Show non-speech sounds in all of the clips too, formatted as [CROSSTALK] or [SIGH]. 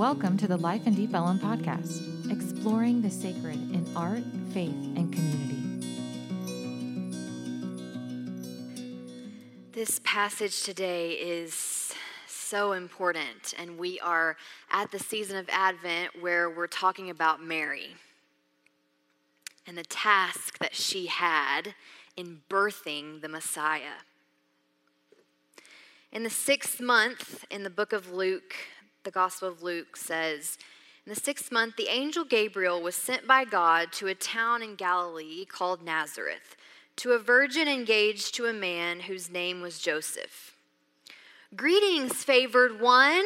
Welcome to the Life in Deep Ellum podcast, exploring the sacred in art, faith, and community. This passage today is so important, and we are at the season of Advent where we're talking about Mary and the task that she had in birthing the Messiah. In the sixth month in the book of Luke, the Gospel of Luke says, In the sixth month, the angel Gabriel was sent by God to a town in Galilee called Nazareth, to a virgin engaged to a man whose name was Joseph. Greetings, favored one,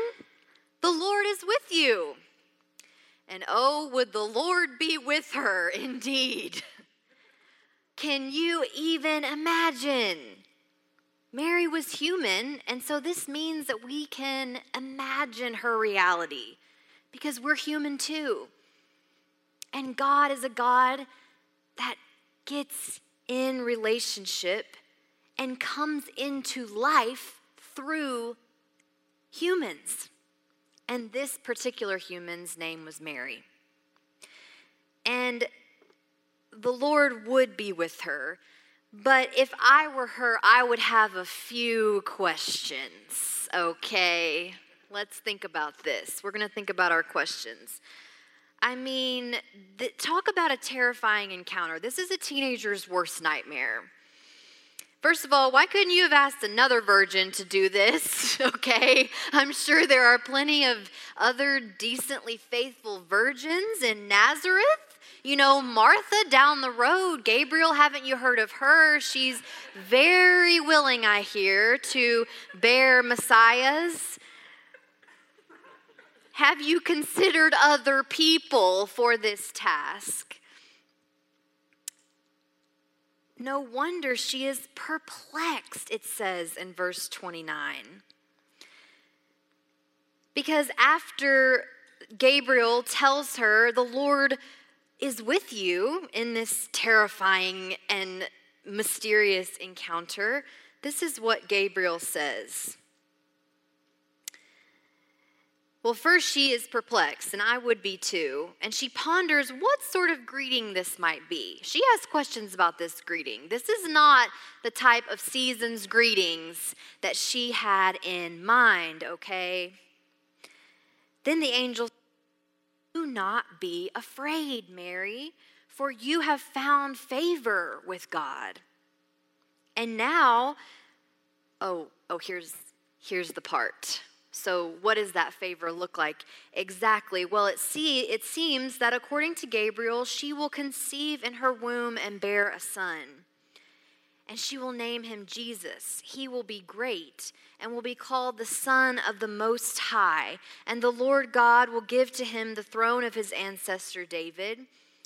the Lord is with you. And oh, would the Lord be with her [LAUGHS] indeed. Can you even imagine? Mary was human, and so this means that we can imagine her reality because we're human too. And God is a God that gets in relationship and comes into life through humans. And this particular human's name was Mary. And the Lord would be with her but if I were her, I would have a few questions, okay? Let's think about this. We're to think about our questions. I mean, talk about a terrifying encounter. This is a teenager's worst nightmare. First of all, why couldn't you have asked another virgin to do this? [LAUGHS] okay, I'm sure there are plenty of other decently faithful virgins in Nazareth. You know, Martha down the road, Gabriel, haven't you heard of her? She's very willing, I hear, to bear messiahs. Have you considered other people for this task? No wonder she is perplexed, it says in verse 29. Because after Gabriel tells her, the Lord is with you in this terrifying and mysterious encounter, this is what Gabriel says. Well, first, she is perplexed, and I would be too. And she ponders what sort of greeting this might be. She has questions about this greeting. This is not the type of season's greetings that she had in mind, okay? Then the angel do not be afraid, Mary, for you have found favor with God. And now, oh, oh, here's here's the part. So, what does that favor look like exactly? Well, it see it seems that according to Gabriel, she will conceive in her womb and bear a son and she will name him Jesus. He will be great and will be called the Son of the Most High. And the Lord God will give to him the throne of his ancestor David.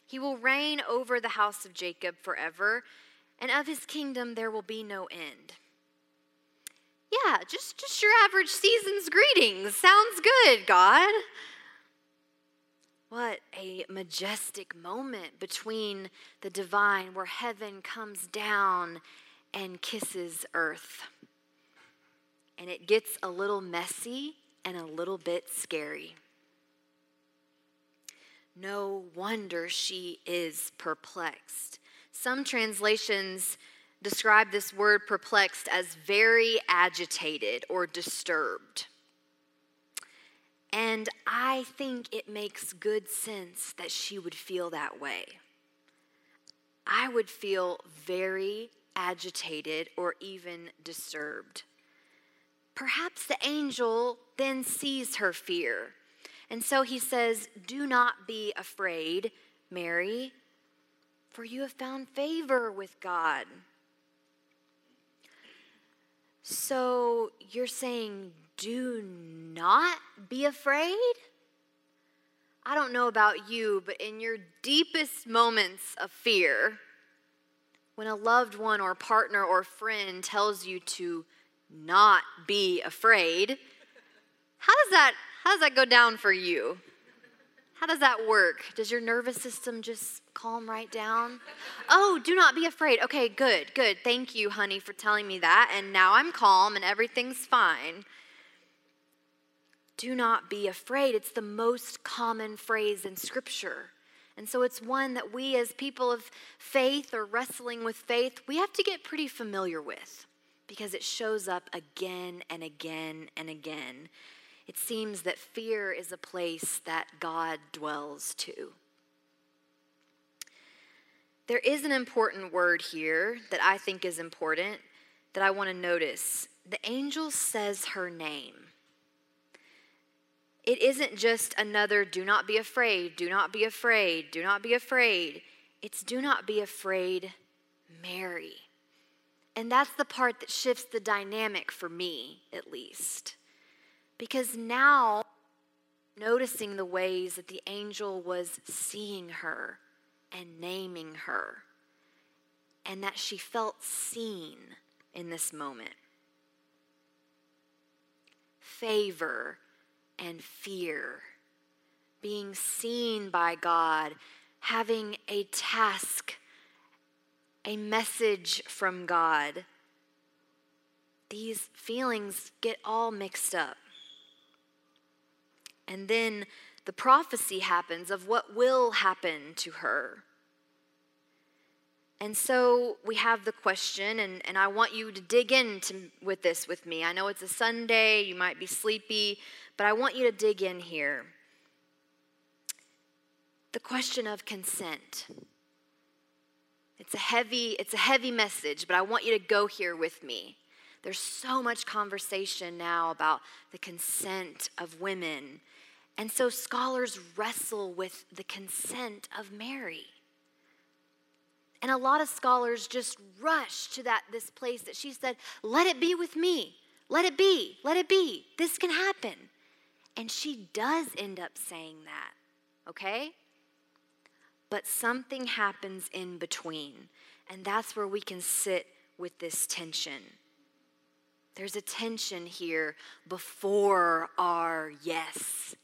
He will reign over the house of Jacob forever, and of his kingdom there will be no end. Yeah, just, just your average season's greetings. Sounds good, God. What a majestic moment between the divine where heaven comes down and kisses earth. And it gets a little messy and a little bit scary. No wonder she is perplexed. Some translations describe this word perplexed as very agitated or disturbed. And I think it makes good sense that she would feel that way. I would feel very agitated or even disturbed. Perhaps the angel then sees her fear. And so he says, Do not be afraid, Mary, for you have found favor with God. So you're saying, do not be afraid? I don't know about you, but in your deepest moments of fear, when a loved one or partner or friend tells you to not be afraid, how does that how does that go down for you? How does that work? Does your nervous system just calm right down? Oh, do not be afraid. Okay, good, good. Thank you, honey, for telling me that. And now I'm calm and everything's fine. Do not be afraid. It's the most common phrase in Scripture. And so it's one that we, as people of faith or wrestling with faith, we have to get pretty familiar with because it shows up again and again and again. It seems that fear is a place that God dwells too. There is an important word here that I think is important that I want to notice. The angel says her name. It isn't just another do not be afraid, do not be afraid, do not be afraid. It's do not be afraid, Mary. And that's the part that shifts the dynamic for me, at least. Because now, noticing the ways that the angel was seeing her and naming her, and that she felt seen in this moment. Favor and fear, being seen by God, having a task, a message from God. These feelings get all mixed up. And then the prophecy happens of what will happen to her. And so we have the question, and, and I want you to dig into with this with me. I know it's a Sunday, you might be sleepy, but I want you to dig in here. The question of consent. It's a heavy, it's a heavy message, but I want you to go here with me. There's so much conversation now about the consent of women. And so scholars wrestle with the consent of Mary. And a lot of scholars just rush to that this place that she said, "Let it be with me. Let it be. Let it be. This can happen." And she does end up saying that, okay? But something happens in between, and that's where we can sit with this tension. There's a tension here before our yes.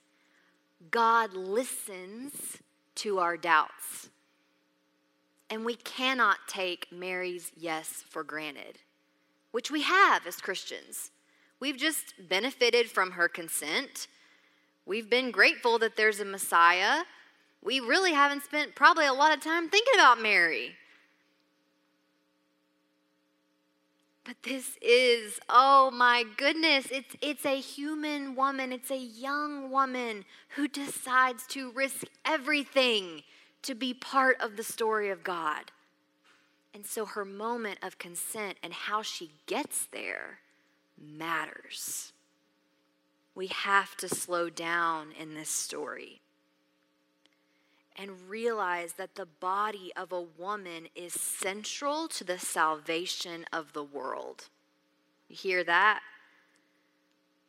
God listens to our doubts. And we cannot take Mary's yes for granted, which we have as Christians. We've just benefited from her consent. We've been grateful that there's a Messiah. We really haven't spent probably a lot of time thinking about Mary. But this is, oh my goodness, it's, it's a human woman, it's a young woman who decides to risk everything to be part of the story of God. And so her moment of consent and how she gets there matters. We have to slow down in this story and realize that the body of a woman is central to the salvation of the world. You hear that?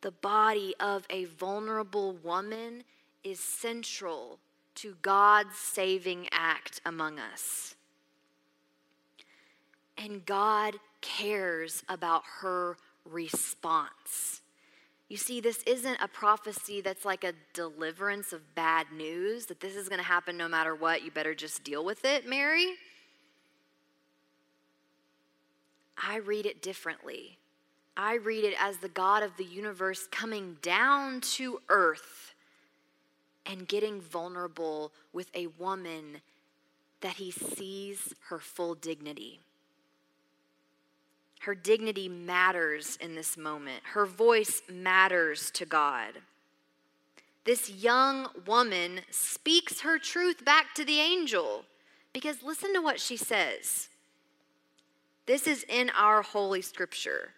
The body of a vulnerable woman is central to God's saving act among us. And God cares about her response. You see, this isn't a prophecy that's like a deliverance of bad news, that this is going to happen no matter what. You better just deal with it, Mary. I read it differently. I read it as the God of the universe coming down to earth and getting vulnerable with a woman that he sees her full dignity. Her dignity matters in this moment. Her voice matters to God. This young woman speaks her truth back to the angel because listen to what she says. This is in our holy scripture.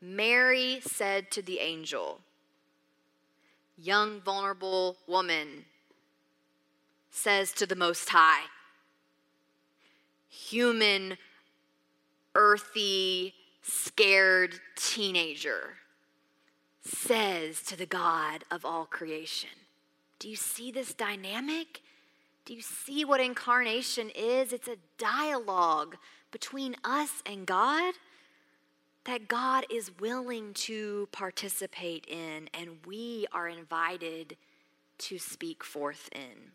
Mary said to the angel, young, vulnerable woman says to the Most High, human, earthy, scared teenager says to the God of all creation. Do you see this dynamic? Do you see what incarnation is? It's a dialogue between us and God that God is willing to participate in, and we are invited to speak forth in.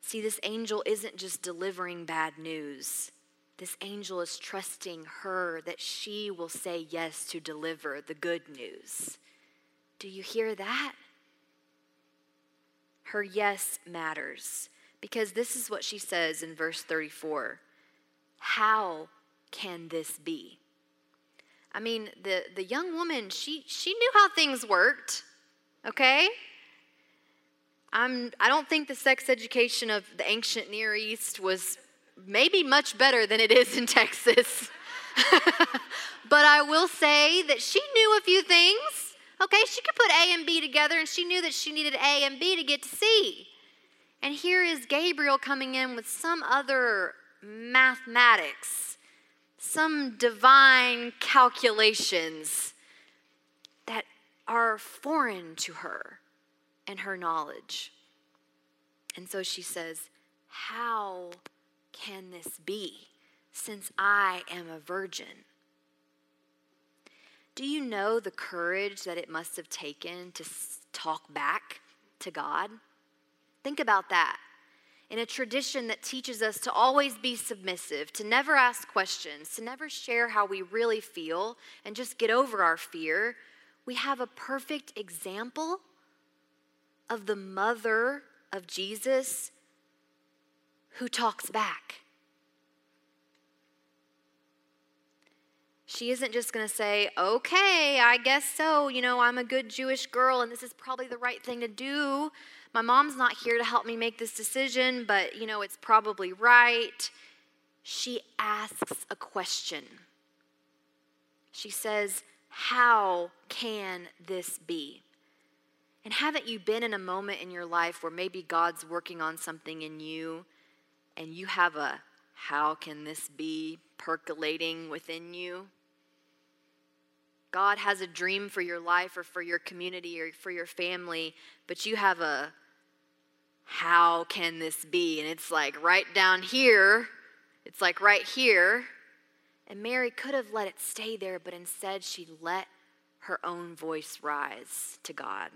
See, this angel isn't just delivering bad news. This angel is trusting her that she will say yes to deliver the good news. Do you hear that? Her yes matters because this is what she says in verse 34 How can this be? I mean, the, the young woman, she, she knew how things worked, okay? I'm, I don't think the sex education of the ancient Near East was maybe much better than it is in [LAUGHS] Texas. [LAUGHS] but I will say that she knew a few things. Okay, she could put A and B together, and she knew that she needed A and B to get to C. And here is Gabriel coming in with some other mathematics, some divine calculations that are foreign to her and her knowledge. And so she says, How can this be since I am a virgin? Do you know the courage that it must have taken to talk back to God? Think about that. In a tradition that teaches us to always be submissive, to never ask questions, to never share how we really feel, and just get over our fear, we have a perfect example of the mother of Jesus who talks back. She isn't just going to say, okay, I guess so. You know, I'm a good Jewish girl and this is probably the right thing to do. My mom's not here to help me make this decision, but you know, it's probably right. She asks a question. She says, How can this be? And haven't you been in a moment in your life where maybe God's working on something in you and you have a how can this be percolating within you? God has a dream for your life or for your community or for your family, but you have a how can this be? And it's like right down here. It's like right here. And Mary could have let it stay there, but instead she let her own voice rise to God.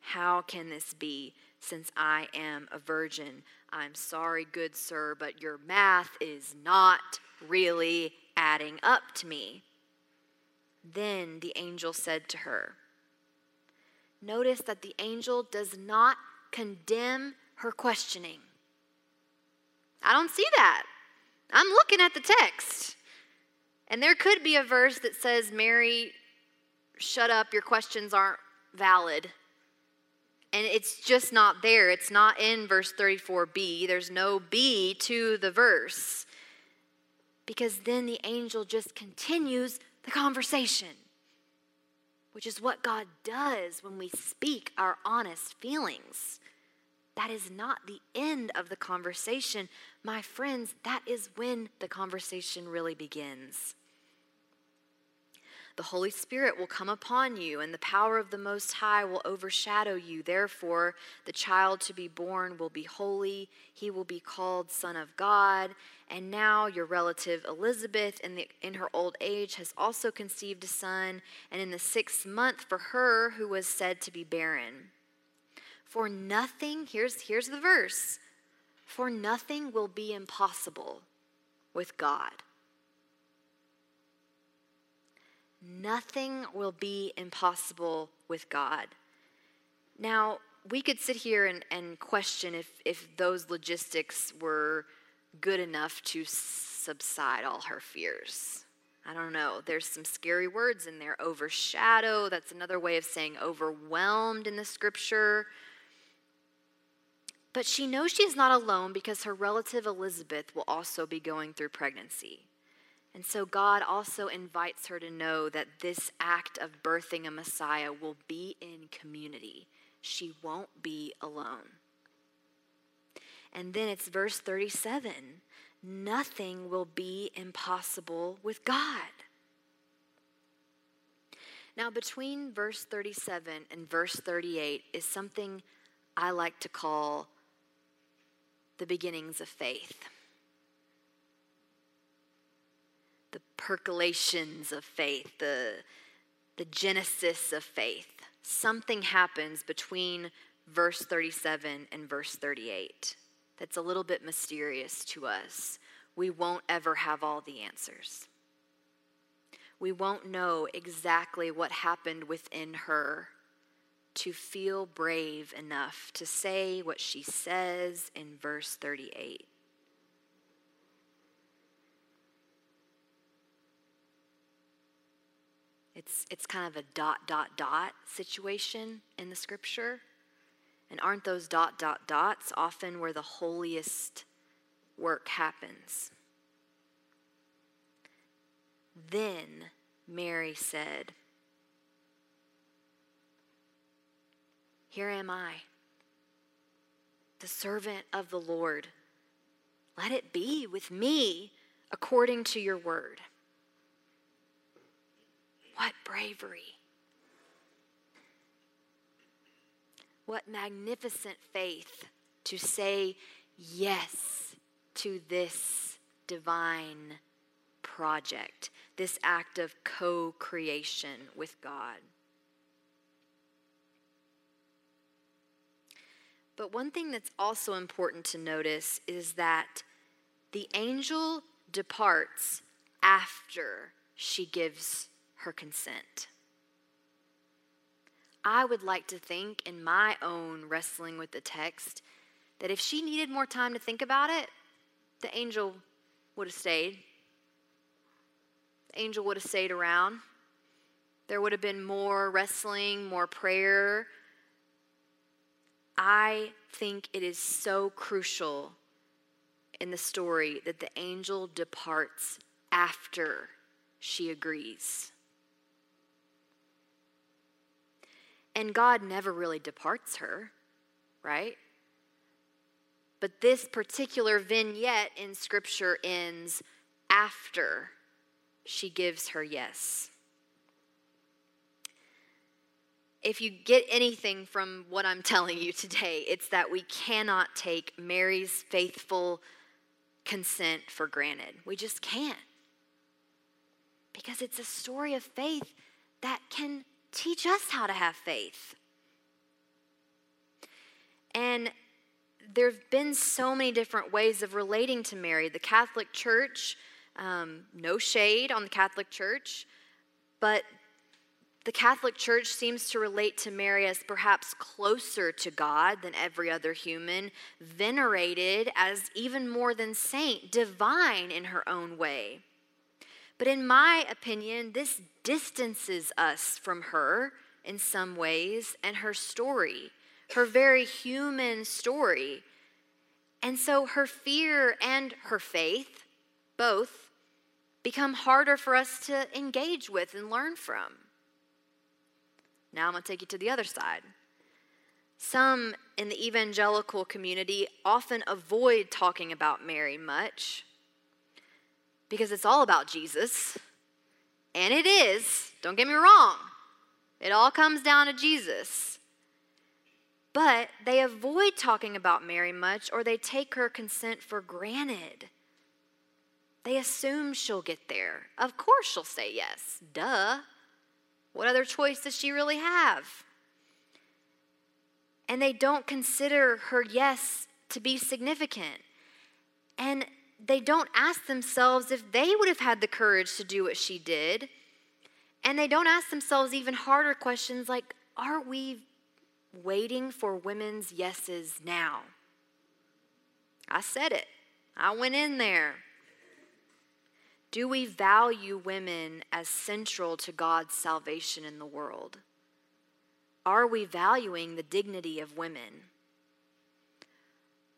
How can this be since I am a virgin? I'm sorry, good sir, but your math is not really adding up to me. Then the angel said to her, Notice that the angel does not condemn her questioning. I don't see that. I'm looking at the text. And there could be a verse that says, Mary, shut up, your questions aren't valid. And it's just not there. It's not in verse 34b. There's no B to the verse. Because then the angel just continues the conversation which is what God does when we speak our honest feelings. That is not the end of the conversation. My friends, that is when the conversation really begins. The Holy Spirit will come upon you, and the power of the Most High will overshadow you. Therefore, the child to be born will be holy. He will be called Son of God. And now, your relative Elizabeth, in, the, in her old age, has also conceived a son, and in the sixth month for her who was said to be barren. For nothing, here's, here's the verse for nothing will be impossible with God. Nothing will be impossible with God. Now, we could sit here and, and question if, if those logistics were good enough to subside all her fears. I don't know. There's some scary words in there. Overshadow, that's another way of saying overwhelmed in the scripture. But she knows she's not alone because her relative Elizabeth will also be going through pregnancy. And so God also invites her to know that this act of birthing a Messiah will be in community. She won't be alone. And then it's verse 37 nothing will be impossible with God. Now, between verse 37 and verse 38 is something I like to call the beginnings of faith. the percolations of faith, the, the genesis of faith. Something happens between verse 37 and verse 38 that's a little bit mysterious to us. We won't ever have all the answers. we won't know exactly what happened within her to feel brave enough to say what she says in verse 38. It's, it's kind of a dot, dot, dot situation in the scripture. And aren't those dot, dot, dots often where the holiest work happens? Then Mary said, Here am I, the servant of the Lord. Let it be with me according to your word. What bravery! What magnificent faith to say yes to this divine project, this act of co creation with God. But one thing that's also important to notice is that the angel departs after she gives her consent. I would like to think, in my own wrestling with the text, that if she needed more time to think about it, the angel would have stayed. The angel would have stayed around. There would have been more wrestling, more prayer. I think it is so crucial in the story that the angel departs after she agrees. And God never really departs her, right? But this particular vignette in Scripture ends after she gives her yes. If you get anything from what I'm [LAUGHS] telling you today, it's that we cannot take Mary's faithful consent for granted. We just can't. Because it's a story of faith that can teach us how to have faith. And there have been so many different ways of relating to Mary. The Catholic Church, um, no shade on the Catholic Church, but the Catholic Church seems to relate to Mary as perhaps closer to God than every other human, venerated as even more than saint, divine in her own way. But in my opinion, this distances us from her in some ways and her story, her very human story. And so her fear and her faith, both, become harder for us to engage with and learn from. Now I'm going to take you to the other side. Some in the evangelical community often avoid talking about Mary much because it's all about Jesus. And it is, don't get me wrong, it all comes down to Jesus. But they avoid talking about Mary much or they take her consent for granted. They assume she'll get there. Of course she'll say yes. Duh. What other choice does she really have? And they don't consider her yes to be significant. And they don't ask themselves if they would have had the courage to do what she did. And they don't ask themselves even harder questions like, are we waiting for women's yeses now? I said it. I went in there. Do we value women as central to God's salvation in the world? Are we valuing the dignity of women?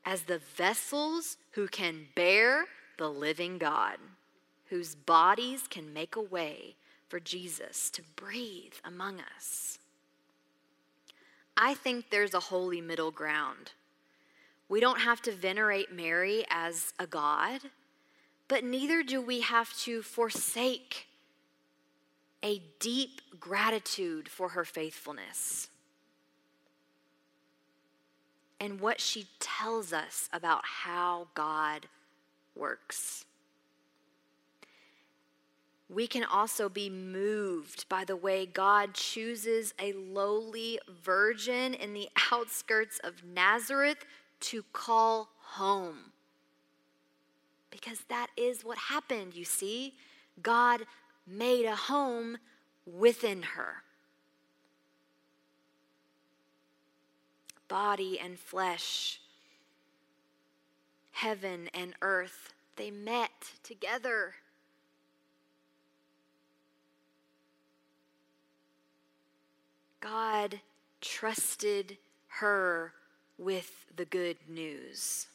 As the vessels who can bear the living God, whose bodies can make a way for Jesus to breathe among us. I think there's a holy middle ground. We don't have to venerate Mary as a God, but neither do we have to forsake a deep gratitude for her faithfulness and what she tells us about how God works. We can also be moved by the way God chooses a lowly virgin in the [LAUGHS] outskirts of Nazareth to call home. Because that is what happened, you see. God made a home within her. Body and flesh, heaven and earth, they met together. God trusted her with the good news.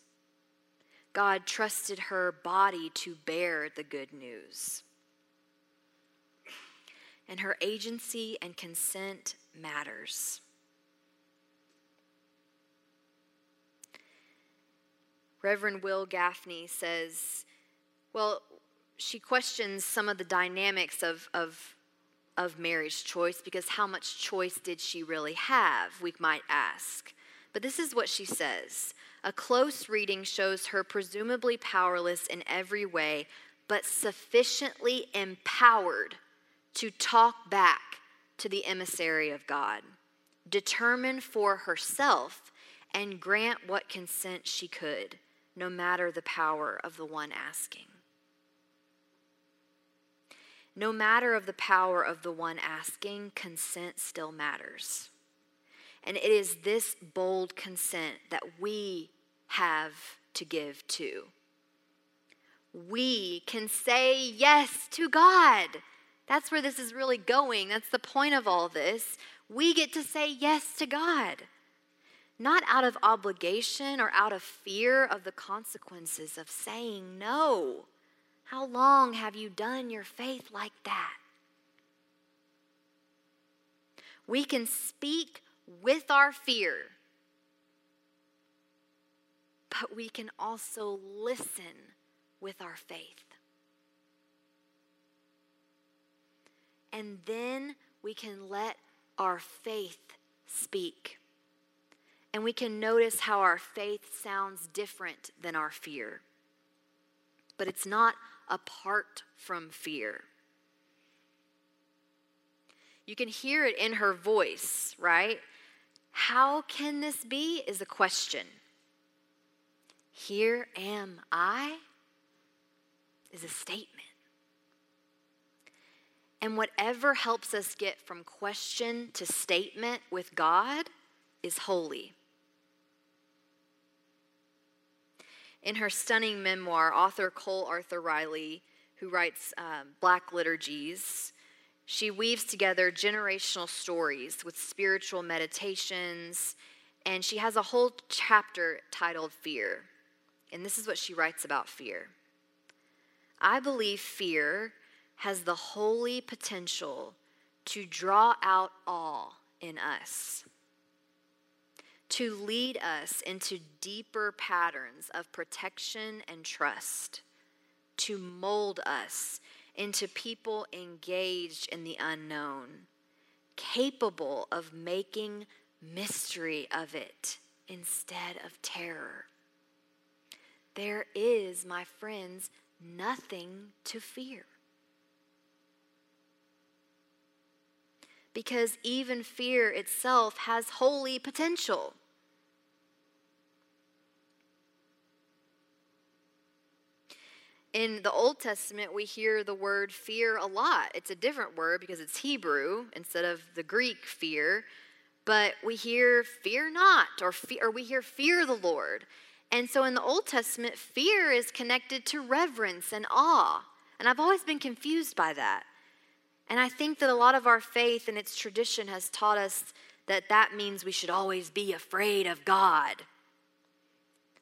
God trusted her body to bear the good news. And her agency and consent matters. Reverend Wil Gafney says, well, she questions some of the dynamics of, of, of marriage choice because how much choice did she really have, we might ask. But this is what she says A close reading shows her presumably powerless in every way, but sufficiently empowered to talk back to the emissary of God, determine for herself, and grant what consent she could, no matter the power of the one asking. No matter of the power of the one asking, consent still matters. And it is this bold consent that we have to give to. We can say yes to God. That's where this is really going. That's the point of all this. We get to say yes to God, not out of obligation or out of fear of the consequences of saying no. How long have you done your faith like that? We can speak with our fear, but we can also listen with our faith. And then we can let our faith speak. And we can notice how our faith sounds different than our fear. But it's not apart from fear. You can hear it in her voice, right? How can this be? is a question. Here am I is a statement. And whatever helps us get from question to statement with God is holy. In her stunning memoir, author Cole Arthur Riley, who writes um, Black Liturgies, she weaves together generational stories with spiritual meditations, and she has a whole chapter titled Fear. And this is what she writes about fear I believe fear has the holy potential to draw out awe in us, to lead us into deeper patterns of protection and trust, to mold us into people engaged in the unknown, capable of making mystery of it instead of terror. There is, my friends, nothing to fear. Because even fear itself has holy potential. In the Old Testament, we hear the word fear a lot. It's a different word because it's Hebrew instead of the Greek fear. But we hear fear not, or, fear, or we hear fear the Lord. And so in the Old Testament, fear is connected to reverence and awe. And I've always been confused by that. And I think that a lot of our faith and its tradition has taught us that that means we should always be afraid of God.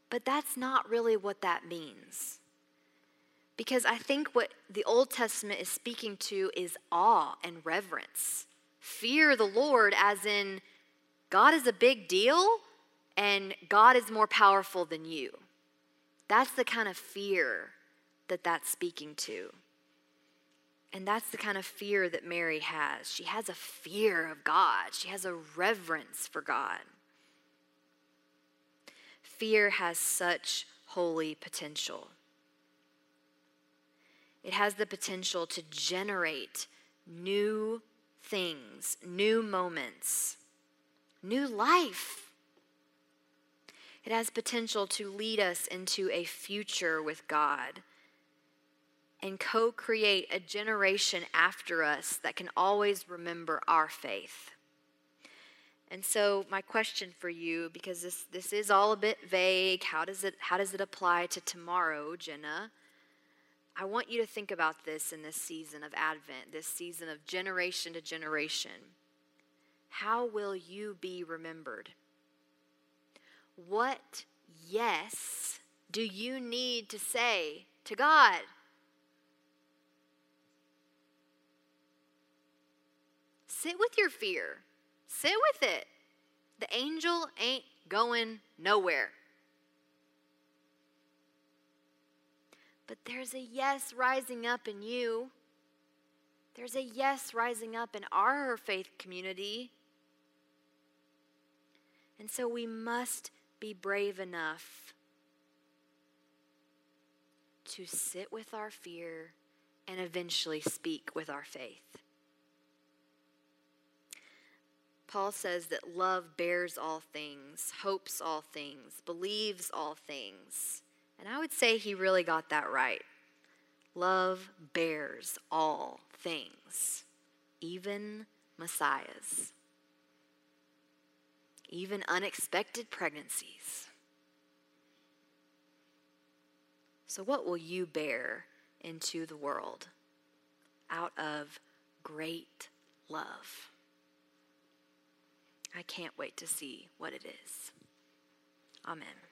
But that's not really what that means. Because I think what the Old Testament is speaking to is awe and reverence. Fear the Lord, as in, God is a big deal and God is more powerful than you. That's the kind of fear that that's speaking to. And that's the kind of fear that Mary has. She has a fear of God, she has a reverence for God. Fear has such holy potential. It has the potential to generate new things, new moments, new life. It has potential to lead us into a future with God. and co create a generation after us that can always remember our faith. And so, my question for you, because this, this is all a bit vague, how does, it, how does it apply to tomorrow, Jenna? I want you to think about this in this season of Advent, this season of generation to generation. How will you be remembered? What yes do you need to say to God? Sit with your fear. Sit with it. The angel ain't going nowhere. But there's a yes rising up in you. There's a yes rising up in our faith community. And so we must be brave enough to sit with our fear and eventually speak with our faith. Paul says that love bears all things, hopes all things, believes all things. And I would say he really got that right. Love bears all things, even Messiahs, even unexpected pregnancies. So, what will you bear into the world out of great love? I can't wait to see what it is. Amen.